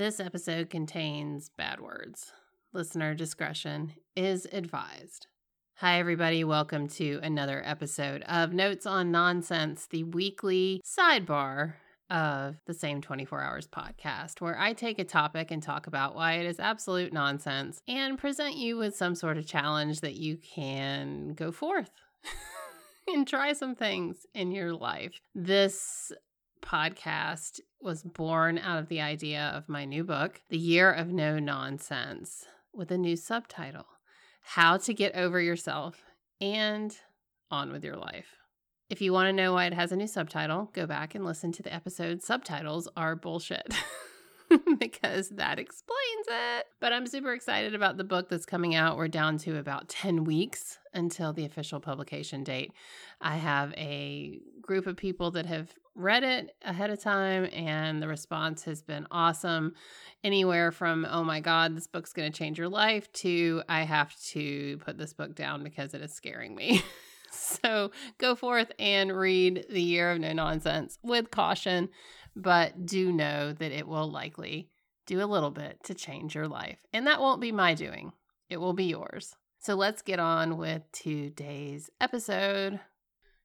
This episode contains bad words. Listener discretion is advised. Hi, everybody. Welcome to another episode of Notes on Nonsense, the weekly sidebar of the same 24 hours podcast, where I take a topic and talk about why it is absolute nonsense and present you with some sort of challenge that you can go forth and try some things in your life. This podcast was born out of the idea of my new book, The Year of No Nonsense, with a new subtitle How to Get Over Yourself and On with Your Life. If you want to know why it has a new subtitle, go back and listen to the episode. Subtitles are bullshit. because that explains it. But I'm super excited about the book that's coming out. We're down to about 10 weeks until the official publication date. I have a group of people that have read it ahead of time and the response has been awesome anywhere from oh my god this book's going to change your life to i have to put this book down because it is scaring me so go forth and read the year of no nonsense with caution but do know that it will likely do a little bit to change your life and that won't be my doing. It will be yours. So let's get on with today's episode.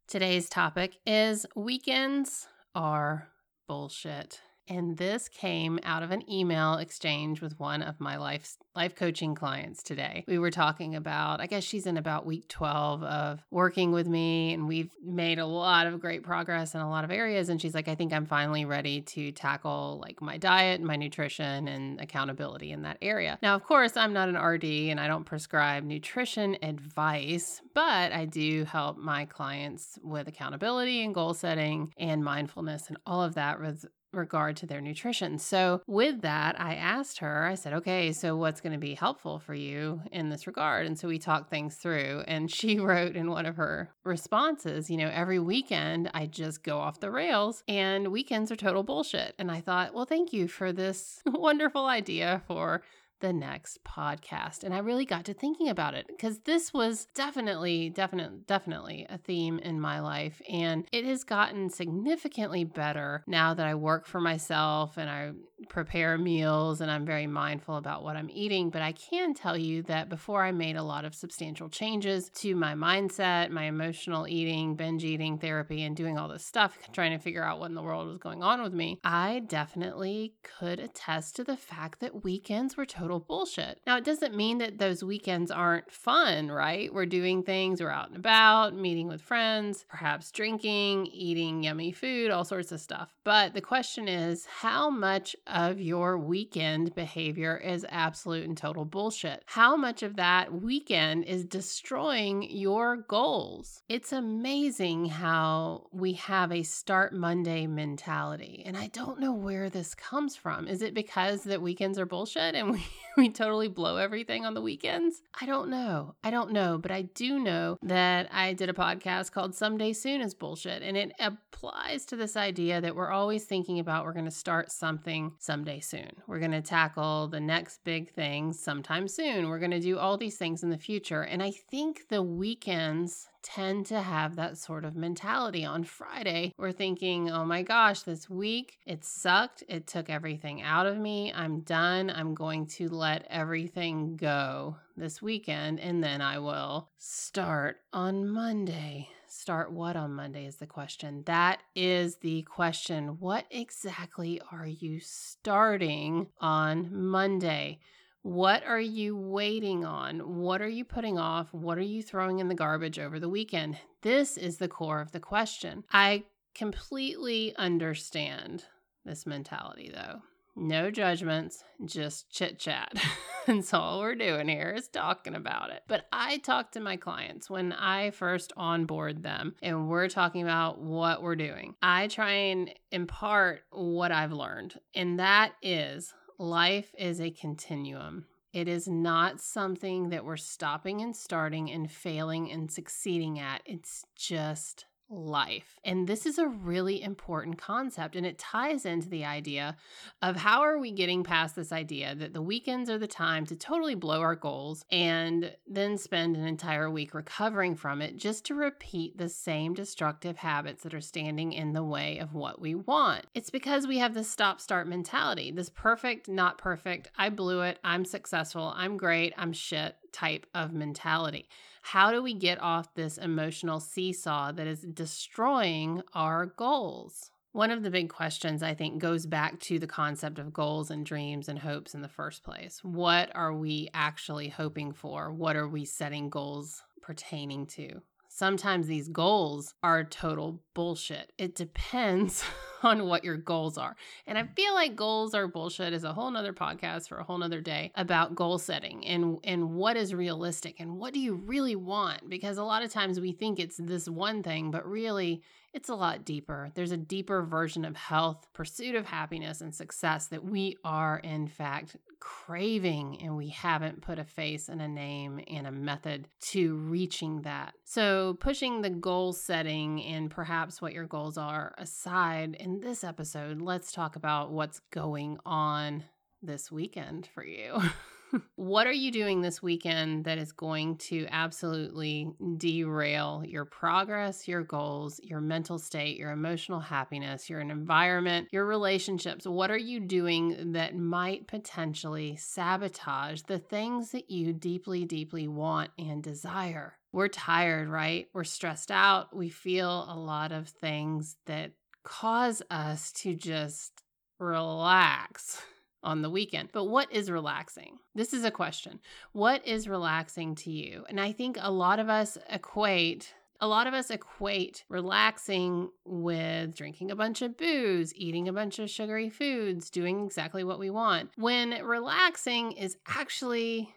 Today's topic is weekends are bullshit. And this came out of an email exchange with one of my life life coaching clients today. We were talking about, I guess she's in about week 12 of working with me and we've made a lot of great progress in a lot of areas and she's like, "I think I'm finally ready to tackle like my diet, my nutrition and accountability in that area." Now, of course, I'm not an RD and I don't prescribe nutrition advice, but I do help my clients with accountability and goal setting and mindfulness and all of that with regard to their nutrition. So, with that, I asked her, I said, okay, so what's going to be helpful for you in this regard? And so we talked things through. And she wrote in one of her responses, you know, every weekend I just go off the rails and weekends are total bullshit. And I thought, well, thank you for this wonderful idea for the next podcast. And I really got to thinking about it because this was definitely, definitely, definitely a theme in my life. And it has gotten significantly better now that I work for myself and I prepare meals and I'm very mindful about what I'm eating. But I can tell you that before I made a lot of substantial changes to my mindset, my emotional eating, binge eating therapy, and doing all this stuff, trying to figure out what in the world was going on with me, I definitely could attest to the fact that weekends were total bullshit. Now, it doesn't mean that those weekends aren't fun, right? We're doing things, we're out and about, meeting with friends, perhaps drinking, eating yummy food, all sorts of stuff. But the question is, how much of your weekend behavior is absolute and total bullshit? How much of that weekend is destroying your goals? It's amazing how we have a start Monday mentality. And I don't know where this comes from. Is it because that weekends are bullshit and we, we totally blow everything on the weekends? I don't know. I don't know. But I do know that I did a podcast called Someday Soon is Bullshit. And it applies to this idea that we're always thinking about we're going to start something someday soon. We're going to tackle the next big thing sometime soon. We're going to do all these things in the future. And I think the weekends tend to have that sort of mentality. On Friday, we're thinking, oh my gosh, this week it sucked. It took everything out of me. I'm done. I'm going to let everything go this weekend and then I will start on Monday. Start what on Monday is the question. That is the question. What exactly are you starting on Monday? What are you waiting on? What are you putting off? What are you throwing in the garbage over the weekend? This is the core of the question. I completely understand this mentality, though. No judgments, just chit chat. That's all we're doing here is talking about it. But I talk to my clients when I first onboard them and we're talking about what we're doing. I try and impart what I've learned, and that is life is a continuum. It is not something that we're stopping and starting and failing and succeeding at. It's just life. And this is a really important concept and it ties into the idea of how are we getting past this idea that the weekends are the time to totally blow our goals and then spend an entire week recovering from it just to repeat the same destructive habits that are standing in the way of what we want. It's because we have this stop start mentality, this perfect, not perfect, I blew it, I'm successful, I'm great, I'm shit type of mentality. How do we get off this emotional seesaw that is destroying our goals? One of the big questions I think goes back to the concept of goals and dreams and hopes in the first place. What are we actually hoping for? What are we setting goals pertaining to? Sometimes these goals are total bullshit. It depends on what your goals are. And I mm. feel like goals are bullshit is a whole nother podcast for a whole nother day about goal setting and, and what is realistic and what do you really want? Because a lot of times we think it's this one thing, but really it's a lot deeper. There's a deeper version of health, pursuit of happiness, and success that we are, in fact, craving, and we haven't put a face and a name and a method to reaching that. So, pushing the goal setting and perhaps what your goals are aside, in this episode, let's talk about what's going on this weekend for you. what are you doing this weekend that is going to absolutely derail your progress, your goals, your mental state, your emotional happiness, your environment, your relationships? What are you doing that might potentially sabotage the things that you deeply, deeply want and desire? We're tired, right? We're stressed out. We feel a lot of things that cause us to just relax on the weekend. But what is relaxing? This is a question. What is relaxing to you? And I think a lot of us equate a lot of us equate relaxing with drinking a bunch of booze, eating a bunch of sugary foods, doing exactly what we want. When relaxing is actually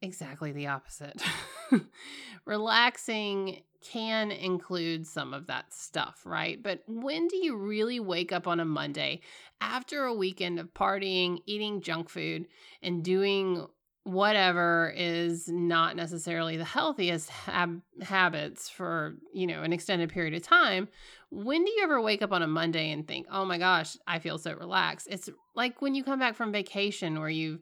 exactly the opposite. relaxing can include some of that stuff, right? But when do you really wake up on a Monday after a weekend of partying, eating junk food, and doing whatever is not necessarily the healthiest hab- habits for, you know, an extended period of time, when do you ever wake up on a Monday and think, "Oh my gosh, I feel so relaxed?" It's like when you come back from vacation where you've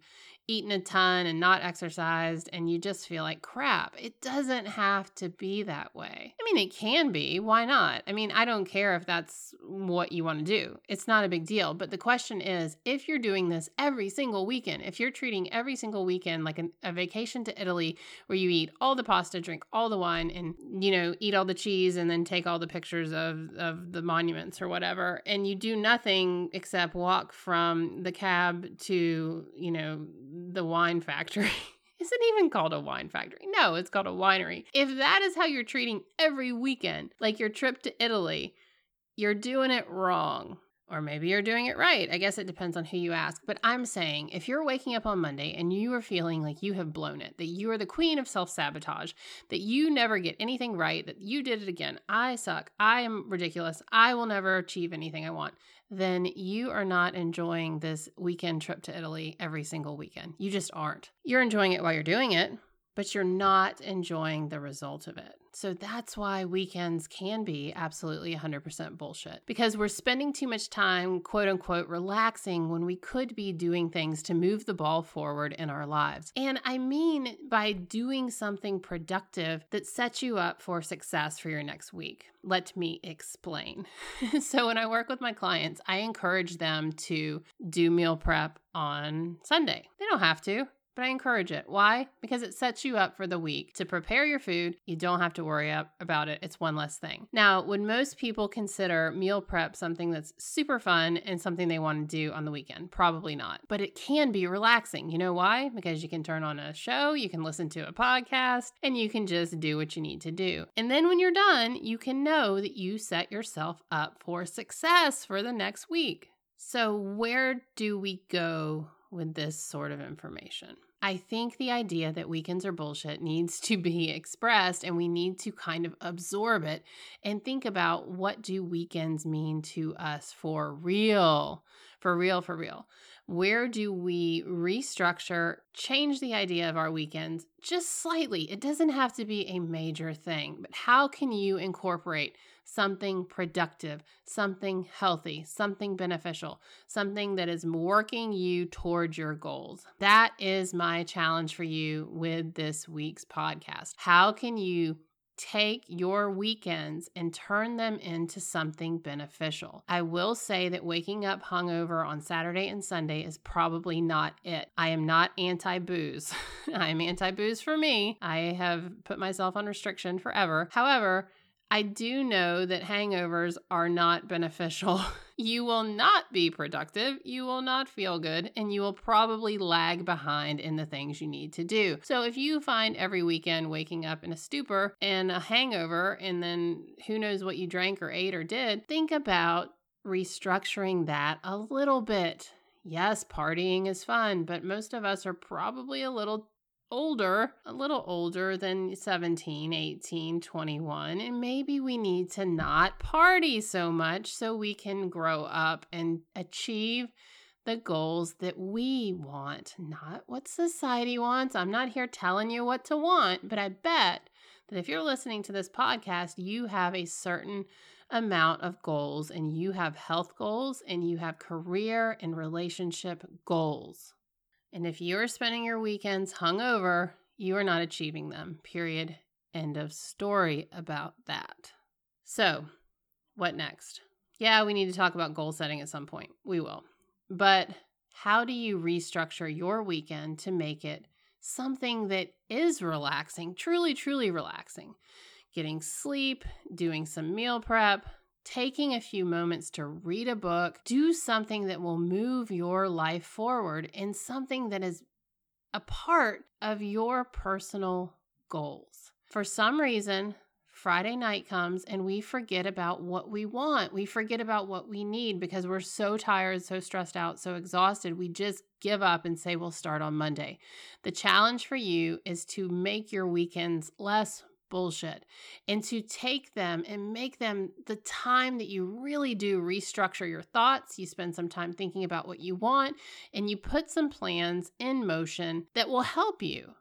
eaten a ton and not exercised and you just feel like crap. It doesn't have to be that way. I mean, it can be. Why not? I mean, I don't care if that's what you want to do. It's not a big deal. But the question is if you're doing this every single weekend, if you're treating every single weekend like an, a vacation to Italy where you eat all the pasta, drink all the wine, and, you know, eat all the cheese and then take all the pictures of, of the monuments or whatever, and you do nothing except walk from the cab to, you know, the wine factory. Is it even called a wine factory? No, it's called a winery. If that is how you're treating every weekend, like your trip to Italy, you're doing it wrong. Or maybe you're doing it right. I guess it depends on who you ask. But I'm saying if you're waking up on Monday and you are feeling like you have blown it, that you are the queen of self sabotage, that you never get anything right, that you did it again, I suck, I am ridiculous, I will never achieve anything I want, then you are not enjoying this weekend trip to Italy every single weekend. You just aren't. You're enjoying it while you're doing it, but you're not enjoying the result of it. So that's why weekends can be absolutely 100% bullshit because we're spending too much time, quote unquote, relaxing when we could be doing things to move the ball forward in our lives. And I mean by doing something productive that sets you up for success for your next week. Let me explain. so, when I work with my clients, I encourage them to do meal prep on Sunday. They don't have to but I encourage it. Why? Because it sets you up for the week to prepare your food. You don't have to worry about it. It's one less thing. Now, would most people consider meal prep something that's super fun and something they want to do on the weekend? Probably not. But it can be relaxing. You know why? Because you can turn on a show, you can listen to a podcast, and you can just do what you need to do. And then when you're done, you can know that you set yourself up for success for the next week. So, where do we go with this sort of information. I think the idea that weekends are bullshit needs to be expressed and we need to kind of absorb it and think about what do weekends mean to us for real? For real, for real. Where do we restructure, change the idea of our weekends just slightly? It doesn't have to be a major thing, but how can you incorporate something productive, something healthy, something beneficial, something that is working you towards your goals? That is my challenge for you with this week's podcast. How can you take your weekends and turn them into something beneficial. I will say that waking up hungover on Saturday and Sunday is probably not it. I am not anti booze. I am anti booze for me. I have put myself on restriction forever. However, I do know that hangovers are not beneficial. you will not be productive, you will not feel good, and you will probably lag behind in the things you need to do. So, if you find every weekend waking up in a stupor and a hangover, and then who knows what you drank or ate or did, think about restructuring that a little bit. Yes, partying is fun, but most of us are probably a little older, a little older than 17, 18, 21, and maybe we need to not party so much so we can grow up and achieve the goals that we want, not what society wants. I'm not here telling you what to want, but I bet that if you're listening to this podcast, you have a certain amount of goals and you have health goals and you have career and relationship goals. And if you are spending your weekends hungover, you are not achieving them. Period. End of story about that. So, what next? Yeah, we need to talk about goal setting at some point. We will. But how do you restructure your weekend to make it something that is relaxing, truly, truly relaxing? Getting sleep, doing some meal prep, taking a few moments to read a book, do something that will move your life forward and something that is a part of your personal goals. For some reason, Friday night comes and we forget about what we want. We forget about what we need because we're so tired, so stressed out, so exhausted. We just give up and say we'll start on Monday. The challenge for you is to make your weekends less bullshit and to take them and make them the time that you really do restructure your thoughts. You spend some time thinking about what you want and you put some plans in motion that will help you.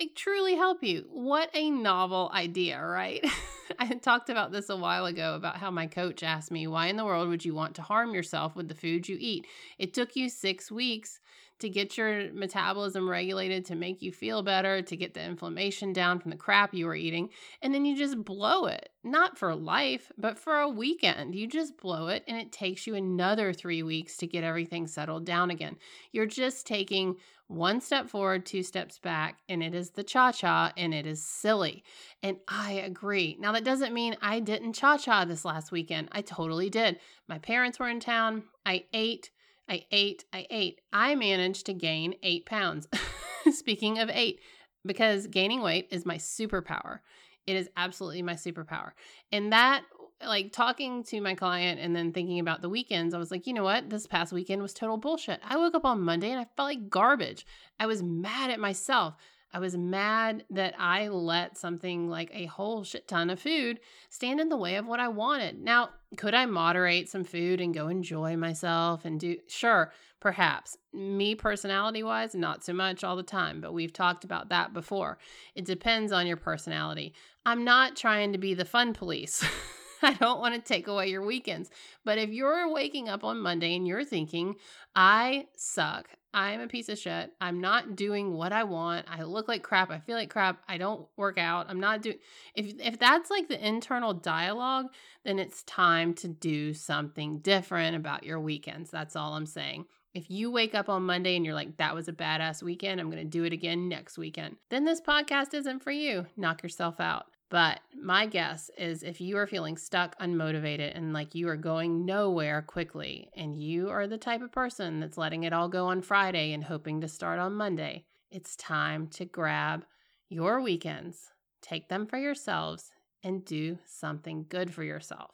Like truly help you. What a novel idea, right? I had talked about this a while ago about how my coach asked me, Why in the world would you want to harm yourself with the food you eat? It took you six weeks to get your metabolism regulated, to make you feel better, to get the inflammation down from the crap you were eating. And then you just blow it, not for life, but for a weekend. You just blow it, and it takes you another three weeks to get everything settled down again. You're just taking one step forward, two steps back, and it is the cha cha and it is silly. And I agree. Now, that doesn't mean I didn't cha cha this last weekend. I totally did. My parents were in town. I ate. I ate, I ate. I managed to gain eight pounds. Speaking of eight, because gaining weight is my superpower. It is absolutely my superpower. And that, like talking to my client and then thinking about the weekends, I was like, you know what? This past weekend was total bullshit. I woke up on Monday and I felt like garbage. I was mad at myself. I was mad that I let something like a whole shit ton of food stand in the way of what I wanted. Now, could I moderate some food and go enjoy myself and do? Sure, perhaps. Me, personality wise, not so much all the time, but we've talked about that before. It depends on your personality. I'm not trying to be the fun police. I don't want to take away your weekends. But if you're waking up on Monday and you're thinking, I suck, I'm a piece of shit. I'm not doing what I want. I look like crap. I feel like crap. I don't work out. I'm not doing if if that's like the internal dialogue, then it's time to do something different about your weekends. That's all I'm saying. If you wake up on Monday and you're like, that was a badass weekend, I'm going to do it again next weekend, then this podcast isn't for you. Knock yourself out. But my guess is if you are feeling stuck, unmotivated, and like you are going nowhere quickly, and you are the type of person that's letting it all go on Friday and hoping to start on Monday, it's time to grab your weekends, take them for yourselves, and do something good for yourself.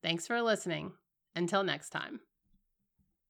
Thanks for listening. Until next time.